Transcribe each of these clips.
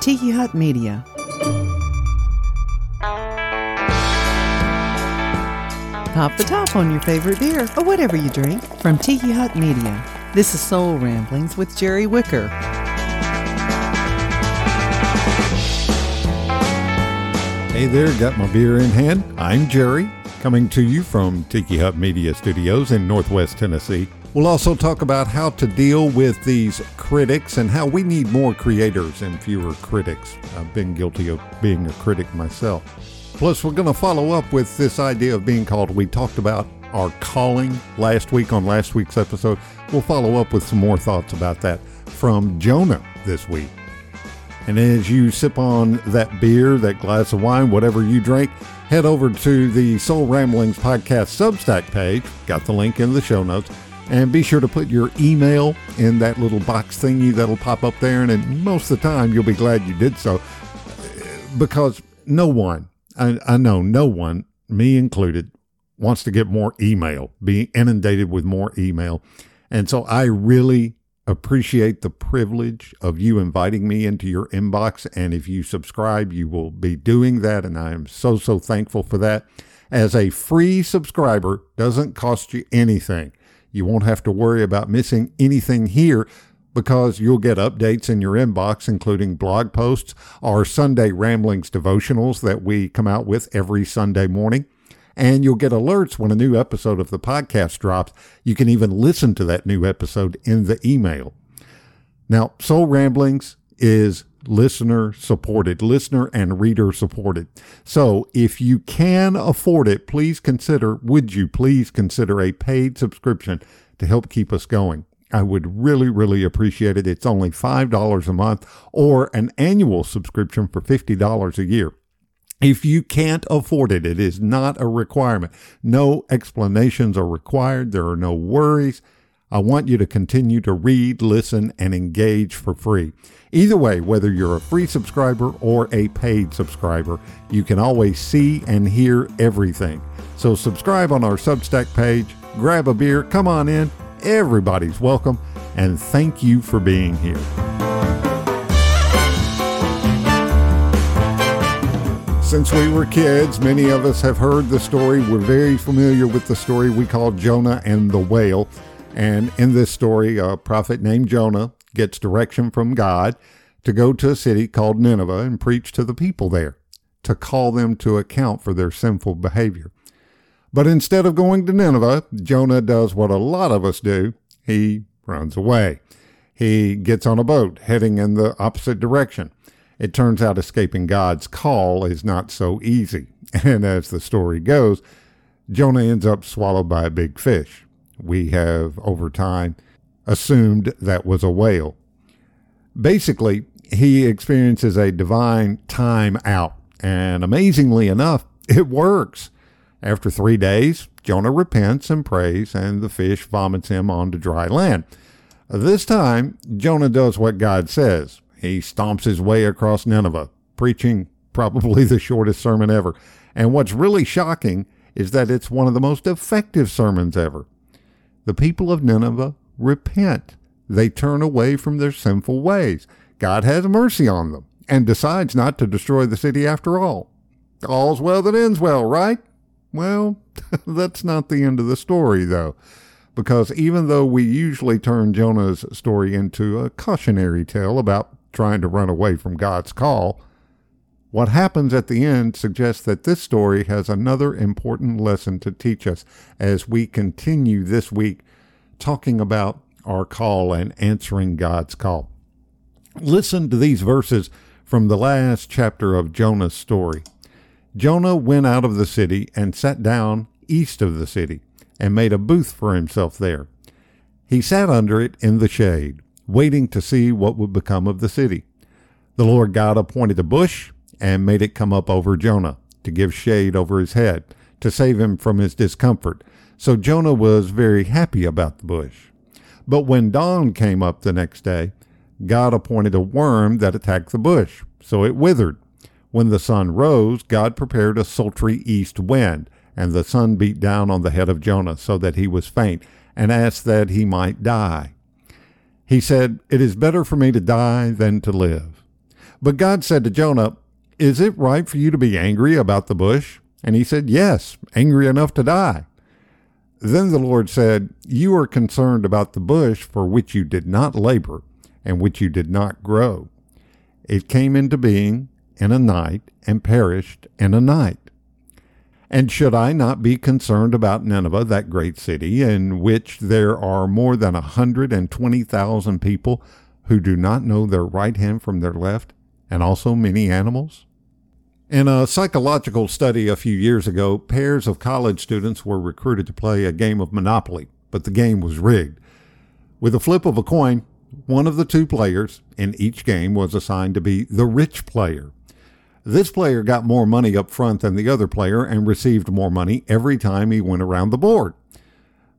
Tiki Hut Media. Pop the top on your favorite beer or whatever you drink from Tiki Hut Media. This is Soul Ramblings with Jerry Wicker. Hey there, got my beer in hand. I'm Jerry, coming to you from Tiki Hut Media Studios in Northwest Tennessee. We'll also talk about how to deal with these critics and how we need more creators and fewer critics. I've been guilty of being a critic myself. Plus, we're going to follow up with this idea of being called. We talked about our calling last week on last week's episode. We'll follow up with some more thoughts about that from Jonah this week. And as you sip on that beer, that glass of wine, whatever you drink, head over to the Soul Ramblings podcast Substack page. Got the link in the show notes. And be sure to put your email in that little box thingy that'll pop up there. And most of the time, you'll be glad you did so because no one, I, I know no one, me included, wants to get more email, being inundated with more email. And so I really appreciate the privilege of you inviting me into your inbox. And if you subscribe, you will be doing that. And I am so, so thankful for that. As a free subscriber, doesn't cost you anything. You won't have to worry about missing anything here because you'll get updates in your inbox, including blog posts, our Sunday Ramblings devotionals that we come out with every Sunday morning. And you'll get alerts when a new episode of the podcast drops. You can even listen to that new episode in the email. Now, Soul Ramblings is listener supported, listener and reader supported. So if you can afford it, please consider, would you please consider a paid subscription to help keep us going? I would really, really appreciate it. It's only $5 a month or an annual subscription for $50 a year. If you can't afford it, it is not a requirement. No explanations are required. There are no worries. I want you to continue to read, listen, and engage for free. Either way, whether you're a free subscriber or a paid subscriber, you can always see and hear everything. So subscribe on our Substack page, grab a beer, come on in. Everybody's welcome, and thank you for being here. Since we were kids, many of us have heard the story. We're very familiar with the story we call Jonah and the whale. And in this story, a prophet named Jonah gets direction from God to go to a city called Nineveh and preach to the people there, to call them to account for their sinful behavior. But instead of going to Nineveh, Jonah does what a lot of us do he runs away. He gets on a boat heading in the opposite direction. It turns out escaping God's call is not so easy. And as the story goes, Jonah ends up swallowed by a big fish. We have, over time, assumed that was a whale. Basically, he experiences a divine time out. And amazingly enough, it works. After three days, Jonah repents and prays, and the fish vomits him onto dry land. This time, Jonah does what God says. He stomps his way across Nineveh, preaching probably the shortest sermon ever. And what's really shocking is that it's one of the most effective sermons ever. The people of Nineveh repent. They turn away from their sinful ways. God has mercy on them and decides not to destroy the city after all. All's well that ends well, right? Well, that's not the end of the story, though because even though we usually turn Jonah's story into a cautionary tale about trying to run away from God's call. What happens at the end suggests that this story has another important lesson to teach us as we continue this week talking about our call and answering God's call. Listen to these verses from the last chapter of Jonah's story. Jonah went out of the city and sat down east of the city and made a booth for himself there. He sat under it in the shade waiting to see what would become of the city. The Lord God appointed a bush and made it come up over Jonah to give shade over his head, to save him from his discomfort. So Jonah was very happy about the bush. But when dawn came up the next day, God appointed a worm that attacked the bush, so it withered. When the sun rose, God prepared a sultry east wind, and the sun beat down on the head of Jonah so that he was faint, and asked that he might die. He said, It is better for me to die than to live. But God said to Jonah, Is it right for you to be angry about the bush? And he said, Yes, angry enough to die. Then the Lord said, You are concerned about the bush for which you did not labor and which you did not grow. It came into being in a night and perished in a night. And should I not be concerned about Nineveh, that great city, in which there are more than a hundred and twenty thousand people who do not know their right hand from their left, and also many animals? In a psychological study a few years ago, pairs of college students were recruited to play a game of Monopoly, but the game was rigged. With a flip of a coin, one of the two players in each game was assigned to be the rich player. This player got more money up front than the other player and received more money every time he went around the board.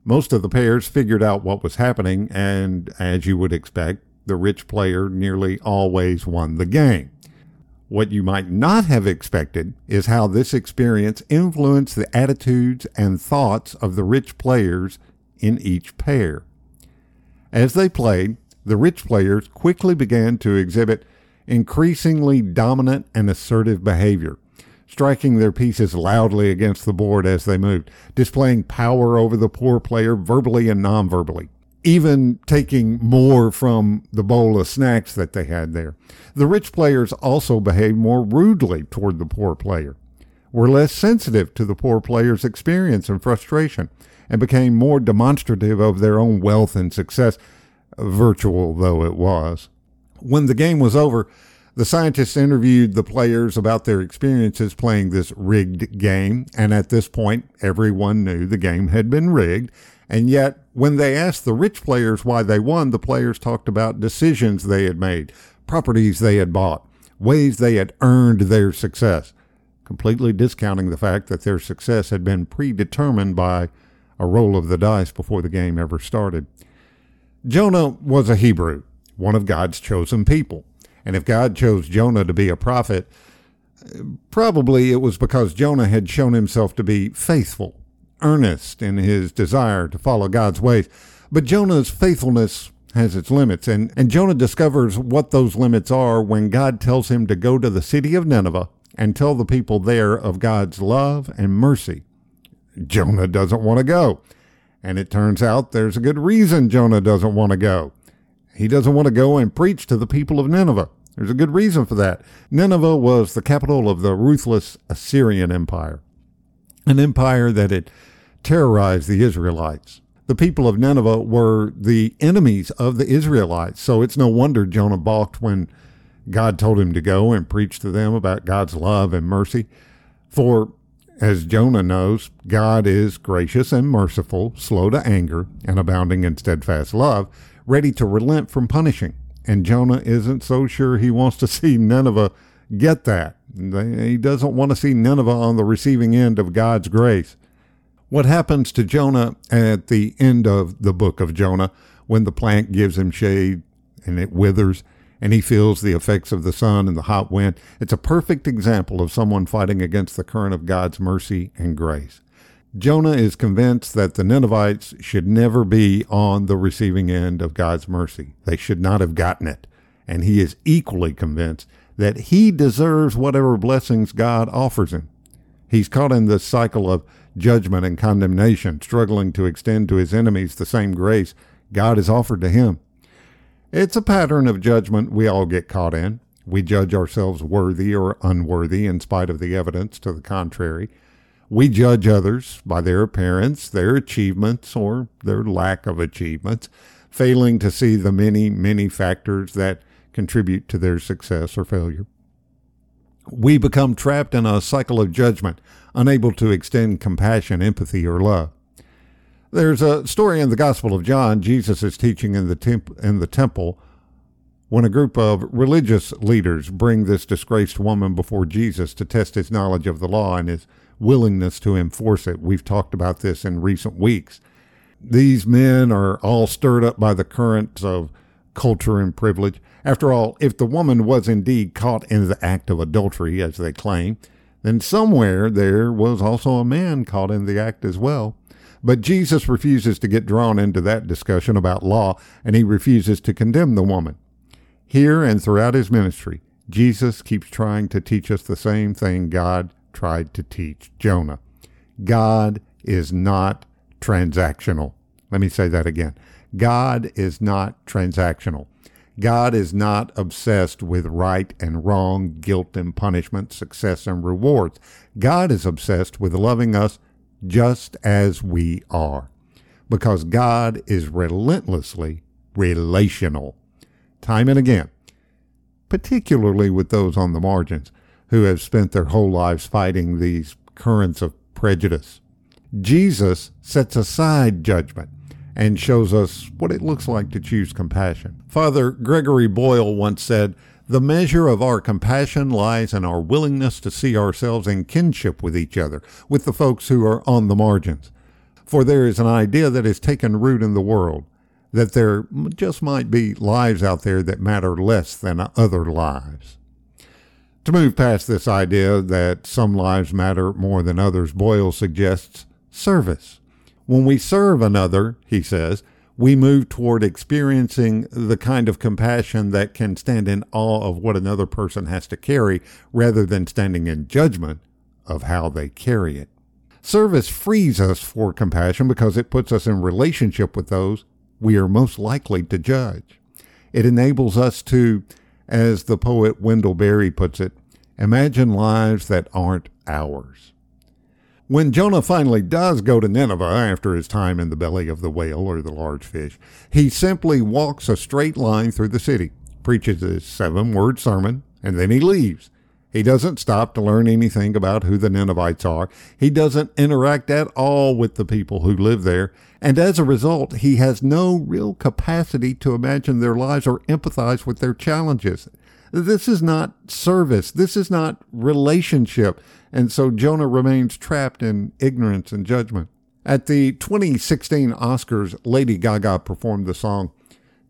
Most of the pairs figured out what was happening, and as you would expect, the rich player nearly always won the game. What you might not have expected is how this experience influenced the attitudes and thoughts of the rich players in each pair. As they played, the rich players quickly began to exhibit increasingly dominant and assertive behavior, striking their pieces loudly against the board as they moved, displaying power over the poor player verbally and non-verbally, even taking more from the bowl of snacks that they had there. The rich players also behaved more rudely toward the poor player, were less sensitive to the poor player's experience and frustration, and became more demonstrative of their own wealth and success, virtual though it was. When the game was over, the scientists interviewed the players about their experiences playing this rigged game, and at this point, everyone knew the game had been rigged. And yet, when they asked the rich players why they won, the players talked about decisions they had made, properties they had bought, ways they had earned their success, completely discounting the fact that their success had been predetermined by a roll of the dice before the game ever started. Jonah was a Hebrew one of God's chosen people. And if God chose Jonah to be a prophet, probably it was because Jonah had shown himself to be faithful, earnest in his desire to follow God's ways. But Jonah's faithfulness has its limits, and, and Jonah discovers what those limits are when God tells him to go to the city of Nineveh and tell the people there of God's love and mercy. Jonah doesn't want to go. And it turns out there's a good reason Jonah doesn't want to go. He doesn't want to go and preach to the people of Nineveh. There's a good reason for that. Nineveh was the capital of the ruthless Assyrian Empire, an empire that had terrorized the Israelites. The people of Nineveh were the enemies of the Israelites, so it's no wonder Jonah balked when God told him to go and preach to them about God's love and mercy. For, as Jonah knows, God is gracious and merciful, slow to anger, and abounding in steadfast love ready to relent from punishing. And Jonah isn't so sure he wants to see Nineveh get that. He doesn't want to see Nineveh on the receiving end of God's grace. What happens to Jonah at the end of the book of Jonah when the plant gives him shade and it withers and he feels the effects of the sun and the hot wind? It's a perfect example of someone fighting against the current of God's mercy and grace. Jonah is convinced that the Ninevites should never be on the receiving end of God's mercy. They should not have gotten it. And he is equally convinced that he deserves whatever blessings God offers him. He's caught in this cycle of judgment and condemnation, struggling to extend to his enemies the same grace God has offered to him. It's a pattern of judgment we all get caught in. We judge ourselves worthy or unworthy in spite of the evidence to the contrary. We judge others by their appearance, their achievements, or their lack of achievements, failing to see the many, many factors that contribute to their success or failure. We become trapped in a cycle of judgment, unable to extend compassion, empathy, or love. There's a story in the Gospel of John. Jesus is teaching in the, temp- in the temple when a group of religious leaders bring this disgraced woman before Jesus to test his knowledge of the law and his willingness to enforce it. We've talked about this in recent weeks. These men are all stirred up by the currents of culture and privilege. After all, if the woman was indeed caught in the act of adultery, as they claim, then somewhere there was also a man caught in the act as well. But Jesus refuses to get drawn into that discussion about law, and he refuses to condemn the woman. Here and throughout his ministry, Jesus keeps trying to teach us the same thing God tried to teach Jonah. God is not transactional. Let me say that again. God is not transactional. God is not obsessed with right and wrong, guilt and punishment, success and rewards. God is obsessed with loving us just as we are because God is relentlessly relational. Time and again, particularly with those on the margins who have spent their whole lives fighting these currents of prejudice. Jesus sets aside judgment and shows us what it looks like to choose compassion. Father Gregory Boyle once said, The measure of our compassion lies in our willingness to see ourselves in kinship with each other, with the folks who are on the margins. For there is an idea that has taken root in the world that there just might be lives out there that matter less than other lives. To move past this idea that some lives matter more than others, Boyle suggests service. When we serve another, he says, we move toward experiencing the kind of compassion that can stand in awe of what another person has to carry rather than standing in judgment of how they carry it. Service frees us for compassion because it puts us in relationship with those we are most likely to judge. It enables us to, as the poet Wendell Berry puts it, imagine lives that aren't ours. When Jonah finally does go to Nineveh after his time in the belly of the whale or the large fish, he simply walks a straight line through the city, preaches his seven word sermon, and then he leaves. He doesn't stop to learn anything about who the Ninevites are. He doesn't interact at all with the people who live there. And as a result, he has no real capacity to imagine their lives or empathize with their challenges. This is not service. This is not relationship. And so Jonah remains trapped in ignorance and judgment. At the 2016 Oscars, Lady Gaga performed the song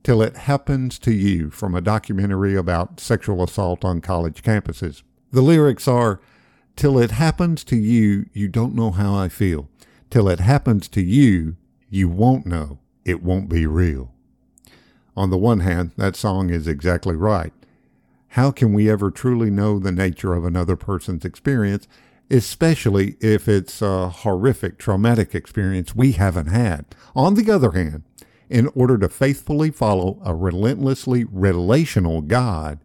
Till It Happens to You from a documentary about sexual assault on college campuses. The lyrics are Till it happens to you, you don't know how I feel. Till it happens to you, you won't know. It won't be real. On the one hand, that song is exactly right how can we ever truly know the nature of another person's experience, especially if it's a horrific, traumatic experience we haven't had? On the other hand, in order to faithfully follow a relentlessly relational God,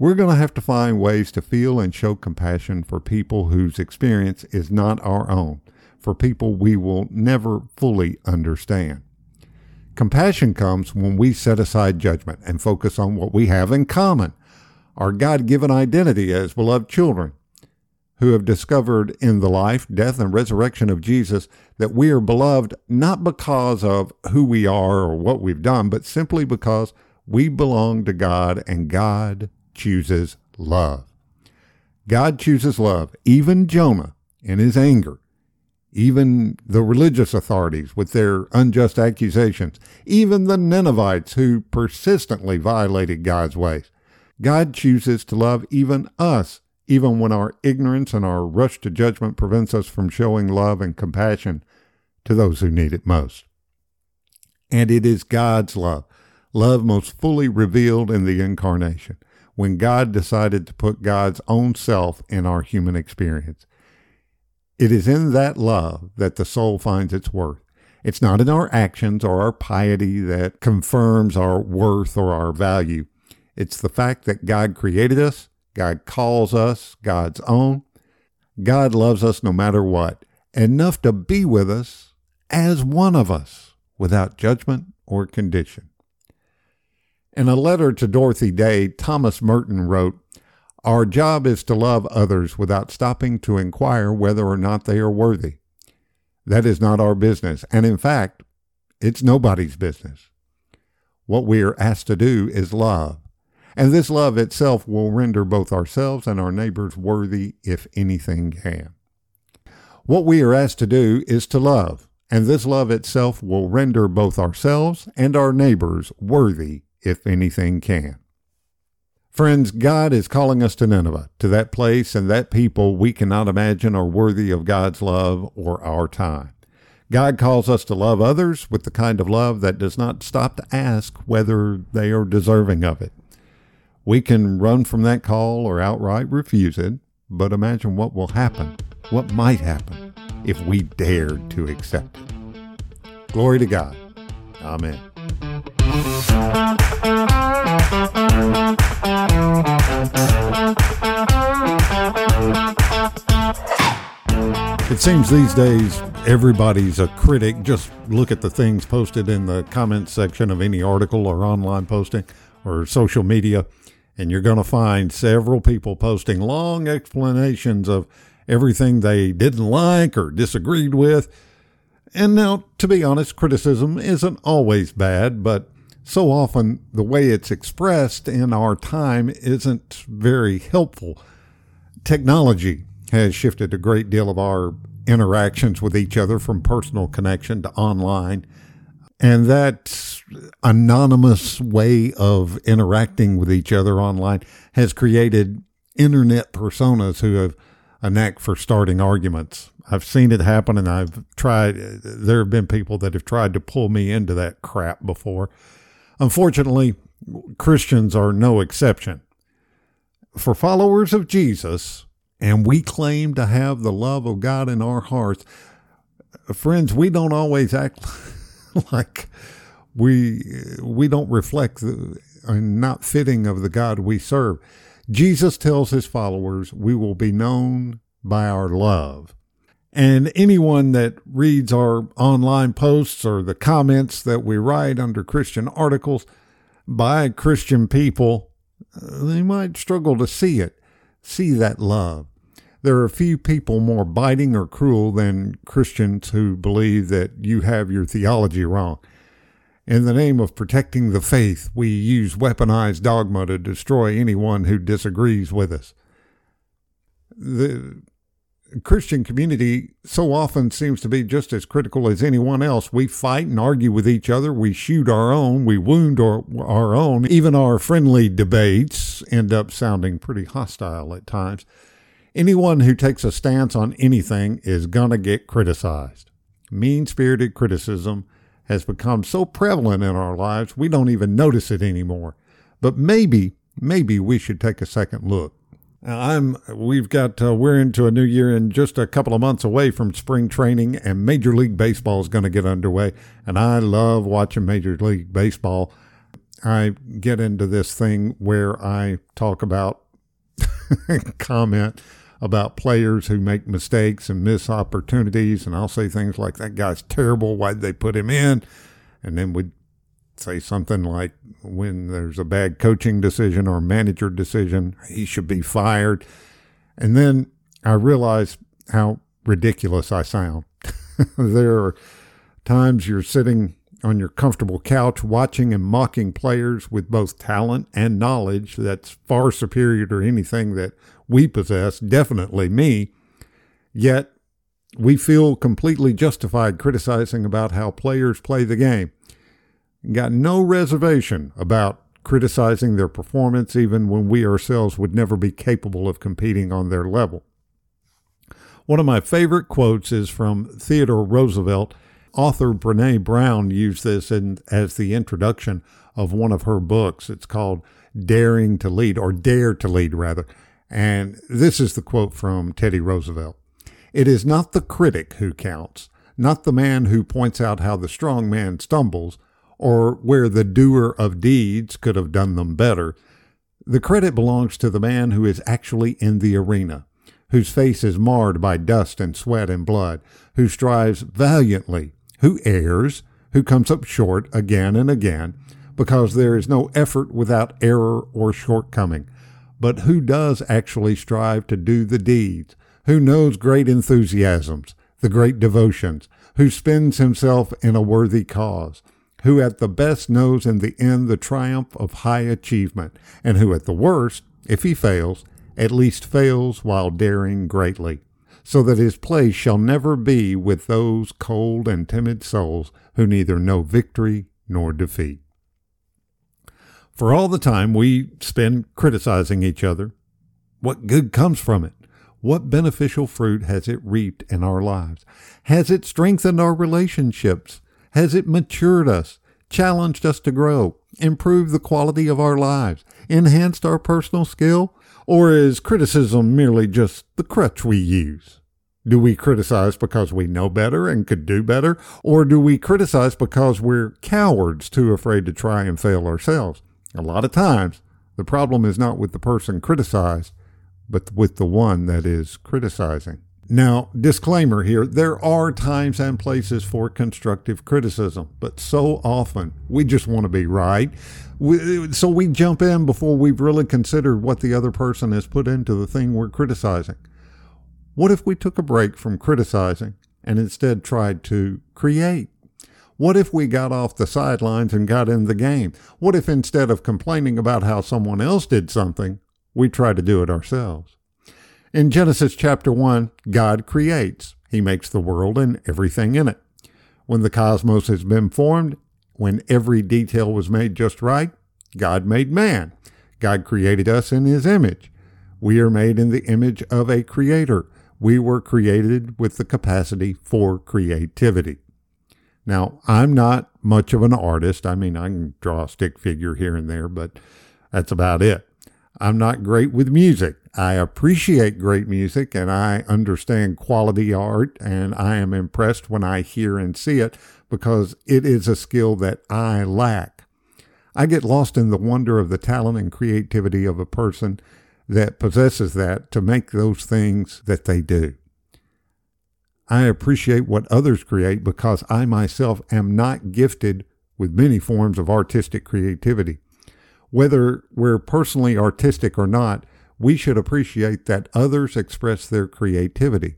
we're going to have to find ways to feel and show compassion for people whose experience is not our own, for people we will never fully understand. Compassion comes when we set aside judgment and focus on what we have in common our God given identity as beloved children who have discovered in the life, death, and resurrection of Jesus that we are beloved not because of who we are or what we've done, but simply because we belong to God and God chooses love. God chooses love. Even Jonah in his anger, even the religious authorities with their unjust accusations, even the Ninevites who persistently violated God's ways. God chooses to love even us, even when our ignorance and our rush to judgment prevents us from showing love and compassion to those who need it most. And it is God's love, love most fully revealed in the incarnation, when God decided to put God's own self in our human experience. It is in that love that the soul finds its worth. It's not in our actions or our piety that confirms our worth or our value. It's the fact that God created us, God calls us God's own. God loves us no matter what, enough to be with us as one of us without judgment or condition. In a letter to Dorothy Day, Thomas Merton wrote, Our job is to love others without stopping to inquire whether or not they are worthy. That is not our business, and in fact, it's nobody's business. What we are asked to do is love, and this love itself will render both ourselves and our neighbors worthy if anything can. What we are asked to do is to love, and this love itself will render both ourselves and our neighbors worthy if anything can. Friends, God is calling us to Nineveh, to that place and that people we cannot imagine are worthy of God's love or our time. God calls us to love others with the kind of love that does not stop to ask whether they are deserving of it. We can run from that call or outright refuse it, but imagine what will happen, what might happen, if we dared to accept it. Glory to God. Amen. It seems these days everybody's a critic. Just look at the things posted in the comments section of any article or online posting or social media, and you're going to find several people posting long explanations of everything they didn't like or disagreed with. And now, to be honest, criticism isn't always bad, but so often the way it's expressed in our time isn't very helpful. Technology has shifted a great deal of our interactions with each other from personal connection to online. And that anonymous way of interacting with each other online has created internet personas who have a knack for starting arguments. I've seen it happen and I've tried, there have been people that have tried to pull me into that crap before. Unfortunately, Christians are no exception. For followers of Jesus, and we claim to have the love of God in our hearts, friends, we don't always act like we we don't reflect the and not fitting of the God we serve. Jesus tells his followers, "We will be known by our love." And anyone that reads our online posts or the comments that we write under Christian articles by Christian people, they might struggle to see it see that love. There are few people more biting or cruel than Christians who believe that you have your theology wrong. In the name of protecting the faith, we use weaponized dogma to destroy anyone who disagrees with us. The Christian community so often seems to be just as critical as anyone else. We fight and argue with each other. We shoot our own. We wound our, our own. Even our friendly debates end up sounding pretty hostile at times. Anyone who takes a stance on anything is going to get criticized. Mean spirited criticism has become so prevalent in our lives, we don't even notice it anymore. But maybe, maybe we should take a second look. I'm we've got uh, we're into a new year and just a couple of months away from spring training and Major League Baseball is going to get underway and I love watching Major League Baseball. I get into this thing where I talk about comment about players who make mistakes and miss opportunities and I'll say things like that guy's terrible why'd they put him in and then we'd say something like when there's a bad coaching decision or manager decision, he should be fired. And then I realize how ridiculous I sound. there are times you're sitting on your comfortable couch watching and mocking players with both talent and knowledge that's far superior to anything that we possess, definitely me. Yet we feel completely justified criticizing about how players play the game got no reservation about criticizing their performance, even when we ourselves would never be capable of competing on their level. One of my favorite quotes is from Theodore Roosevelt. Author Brene Brown used this in, as the introduction of one of her books. It's called Daring to Lead, or Dare to Lead, rather. And this is the quote from Teddy Roosevelt It is not the critic who counts, not the man who points out how the strong man stumbles, or where the doer of deeds could have done them better. The credit belongs to the man who is actually in the arena, whose face is marred by dust and sweat and blood, who strives valiantly, who errs, who comes up short again and again, because there is no effort without error or shortcoming, but who does actually strive to do the deeds, who knows great enthusiasms, the great devotions, who spends himself in a worthy cause, who at the best knows in the end the triumph of high achievement, and who at the worst, if he fails, at least fails while daring greatly, so that his place shall never be with those cold and timid souls who neither know victory nor defeat. For all the time we spend criticizing each other, what good comes from it? What beneficial fruit has it reaped in our lives? Has it strengthened our relationships? Has it matured us, challenged us to grow, improved the quality of our lives, enhanced our personal skill? Or is criticism merely just the crutch we use? Do we criticize because we know better and could do better? Or do we criticize because we're cowards too afraid to try and fail ourselves? A lot of times, the problem is not with the person criticized, but with the one that is criticizing. Now, disclaimer here there are times and places for constructive criticism, but so often we just want to be right. We, so we jump in before we've really considered what the other person has put into the thing we're criticizing. What if we took a break from criticizing and instead tried to create? What if we got off the sidelines and got in the game? What if instead of complaining about how someone else did something, we try to do it ourselves? In Genesis chapter 1, God creates. He makes the world and everything in it. When the cosmos has been formed, when every detail was made just right, God made man. God created us in his image. We are made in the image of a creator. We were created with the capacity for creativity. Now, I'm not much of an artist. I mean, I can draw a stick figure here and there, but that's about it. I'm not great with music. I appreciate great music and I understand quality art and I am impressed when I hear and see it because it is a skill that I lack. I get lost in the wonder of the talent and creativity of a person that possesses that to make those things that they do. I appreciate what others create because I myself am not gifted with many forms of artistic creativity. Whether we're personally artistic or not, we should appreciate that others express their creativity.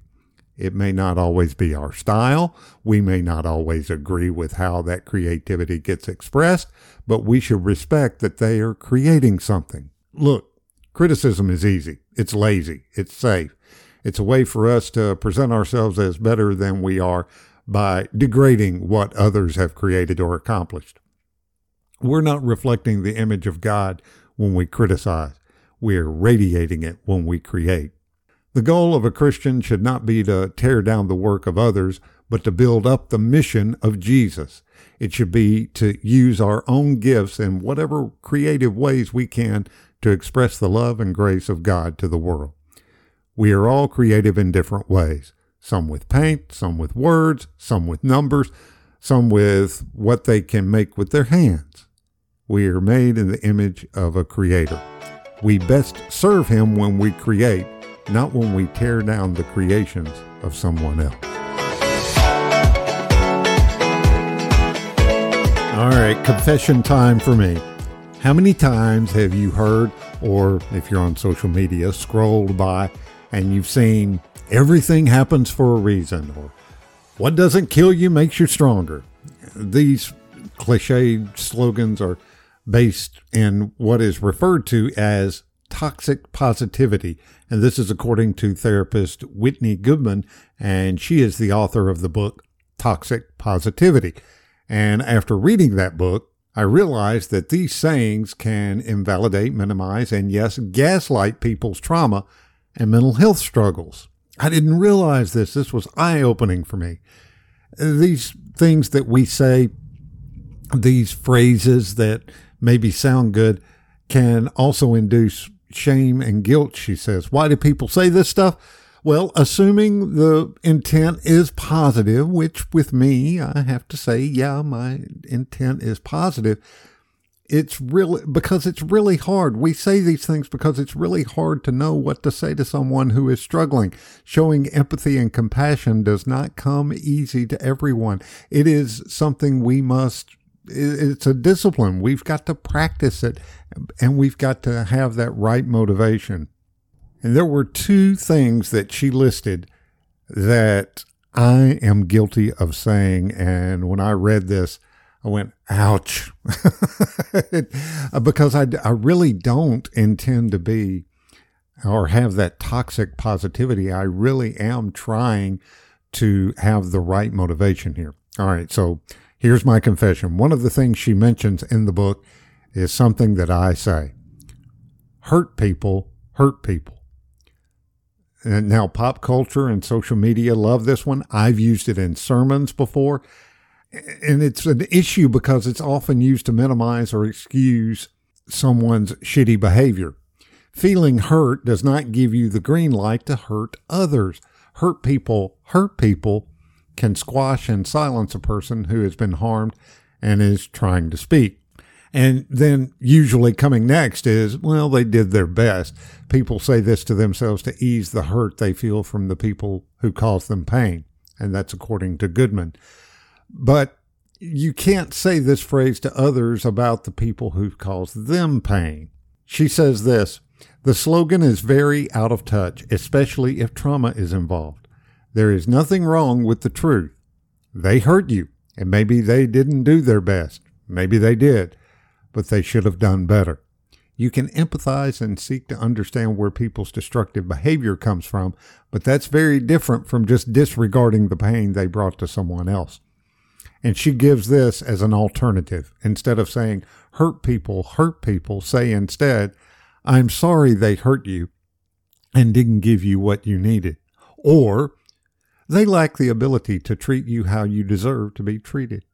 It may not always be our style. We may not always agree with how that creativity gets expressed, but we should respect that they are creating something. Look, criticism is easy. It's lazy. It's safe. It's a way for us to present ourselves as better than we are by degrading what others have created or accomplished. We're not reflecting the image of God when we criticize. We're radiating it when we create. The goal of a Christian should not be to tear down the work of others, but to build up the mission of Jesus. It should be to use our own gifts in whatever creative ways we can to express the love and grace of God to the world. We are all creative in different ways, some with paint, some with words, some with numbers, some with what they can make with their hands. We are made in the image of a creator. We best serve him when we create, not when we tear down the creations of someone else. All right, confession time for me. How many times have you heard, or if you're on social media, scrolled by and you've seen everything happens for a reason, or what doesn't kill you makes you stronger? These cliche slogans are based in what is referred to as toxic positivity. And this is according to therapist Whitney Goodman, and she is the author of the book Toxic Positivity. And after reading that book, I realized that these sayings can invalidate, minimize, and yes, gaslight people's trauma and mental health struggles. I didn't realize this. This was eye opening for me. These things that we say, these phrases that maybe sound good can also induce shame and guilt, she says. Why do people say this stuff? Well, assuming the intent is positive, which with me, I have to say, yeah, my intent is positive. It's really because it's really hard. We say these things because it's really hard to know what to say to someone who is struggling. Showing empathy and compassion does not come easy to everyone. It is something we must it's a discipline. We've got to practice it and we've got to have that right motivation. And there were two things that she listed that I am guilty of saying. And when I read this, I went, ouch. because I, I really don't intend to be or have that toxic positivity. I really am trying to have the right motivation here. All right. So Here's my confession. One of the things she mentions in the book is something that I say hurt people hurt people. And now, pop culture and social media love this one. I've used it in sermons before. And it's an issue because it's often used to minimize or excuse someone's shitty behavior. Feeling hurt does not give you the green light to hurt others. Hurt people hurt people can squash and silence a person who has been harmed and is trying to speak. And then usually coming next is, well, they did their best. People say this to themselves to ease the hurt they feel from the people who cause them pain. And that's according to Goodman. But you can't say this phrase to others about the people who've caused them pain. She says this The slogan is very out of touch, especially if trauma is involved. There is nothing wrong with the truth. They hurt you, and maybe they didn't do their best. Maybe they did, but they should have done better. You can empathize and seek to understand where people's destructive behavior comes from, but that's very different from just disregarding the pain they brought to someone else. And she gives this as an alternative. Instead of saying, hurt people, hurt people, say instead, I'm sorry they hurt you and didn't give you what you needed. Or, they lack the ability to treat you how you deserve to be treated.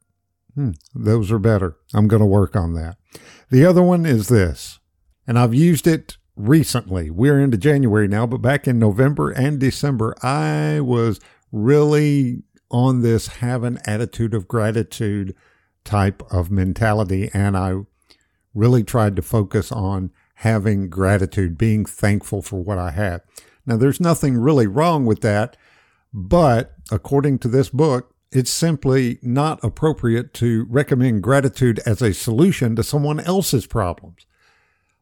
Hmm, those are better. I'm going to work on that. The other one is this, and I've used it recently. We're into January now, but back in November and December, I was really on this have an attitude of gratitude type of mentality, and I really tried to focus on having gratitude, being thankful for what I had. Now, there's nothing really wrong with that but according to this book, it's simply not appropriate to recommend gratitude as a solution to someone else's problems.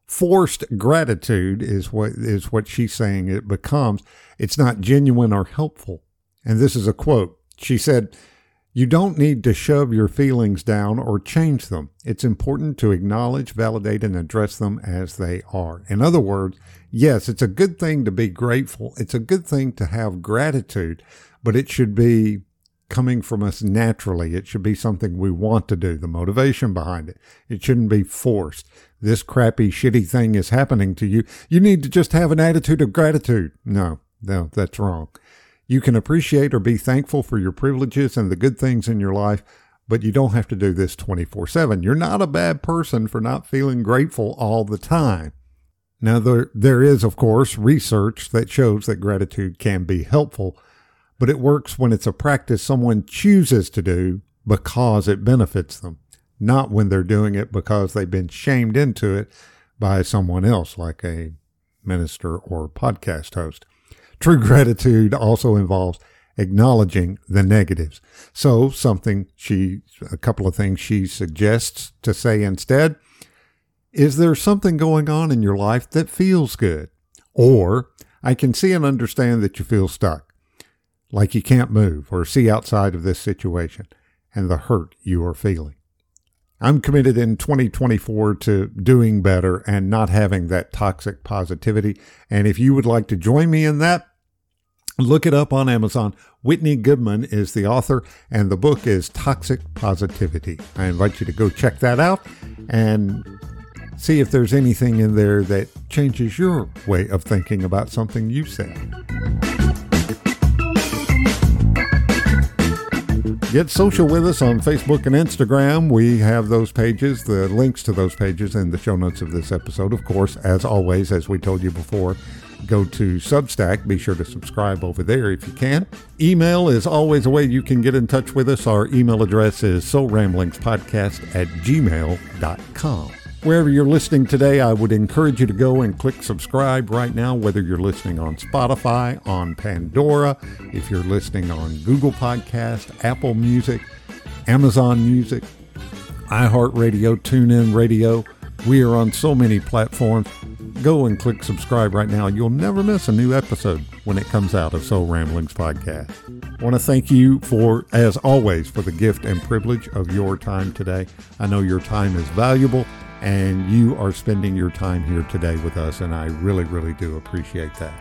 Forced gratitude is what is what she's saying it becomes. It's not genuine or helpful. And this is a quote. She said, you don't need to shove your feelings down or change them. It's important to acknowledge, validate, and address them as they are. In other words, yes, it's a good thing to be grateful. It's a good thing to have gratitude, but it should be coming from us naturally. It should be something we want to do, the motivation behind it. It shouldn't be forced. This crappy, shitty thing is happening to you. You need to just have an attitude of gratitude. No, no, that's wrong. You can appreciate or be thankful for your privileges and the good things in your life, but you don't have to do this 24 7. You're not a bad person for not feeling grateful all the time. Now, there, there is, of course, research that shows that gratitude can be helpful, but it works when it's a practice someone chooses to do because it benefits them, not when they're doing it because they've been shamed into it by someone else, like a minister or podcast host. True gratitude also involves acknowledging the negatives. So something she, a couple of things she suggests to say instead. Is there something going on in your life that feels good? Or I can see and understand that you feel stuck, like you can't move or see outside of this situation and the hurt you are feeling. I'm committed in 2024 to doing better and not having that toxic positivity. And if you would like to join me in that, Look it up on Amazon. Whitney Goodman is the author, and the book is Toxic Positivity. I invite you to go check that out and see if there's anything in there that changes your way of thinking about something you said. Get social with us on Facebook and Instagram. We have those pages, the links to those pages in the show notes of this episode. Of course, as always, as we told you before, go to Substack. Be sure to subscribe over there if you can. Email is always a way you can get in touch with us. Our email address is soulramblingspodcast at gmail.com. Wherever you're listening today, I would encourage you to go and click subscribe right now, whether you're listening on Spotify, on Pandora, if you're listening on Google Podcast, Apple Music, Amazon Music, iHeartRadio, TuneIn Radio. We are on so many platforms. Go and click subscribe right now. You'll never miss a new episode when it comes out of Soul Ramblings Podcast. I want to thank you for, as always, for the gift and privilege of your time today. I know your time is valuable and you are spending your time here today with us, and I really, really do appreciate that.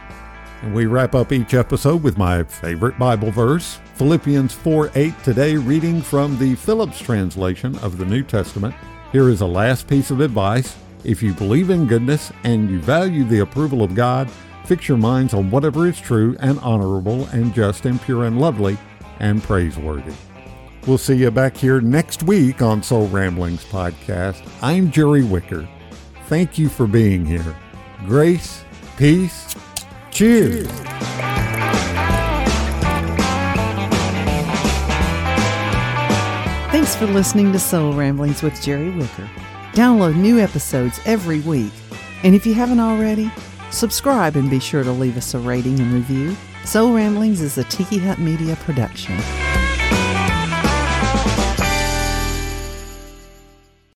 And we wrap up each episode with my favorite Bible verse, Philippians 4 8, today reading from the Phillips translation of the New Testament. Here is a last piece of advice. If you believe in goodness and you value the approval of God, Fix your minds on whatever is true and honorable and just and pure and lovely and praiseworthy. We'll see you back here next week on Soul Ramblings Podcast. I'm Jerry Wicker. Thank you for being here. Grace, peace, cheers. Thanks for listening to Soul Ramblings with Jerry Wicker. Download new episodes every week. And if you haven't already, subscribe and be sure to leave us a rating and review. Soul Ramblings is a Tiki Hut Media production.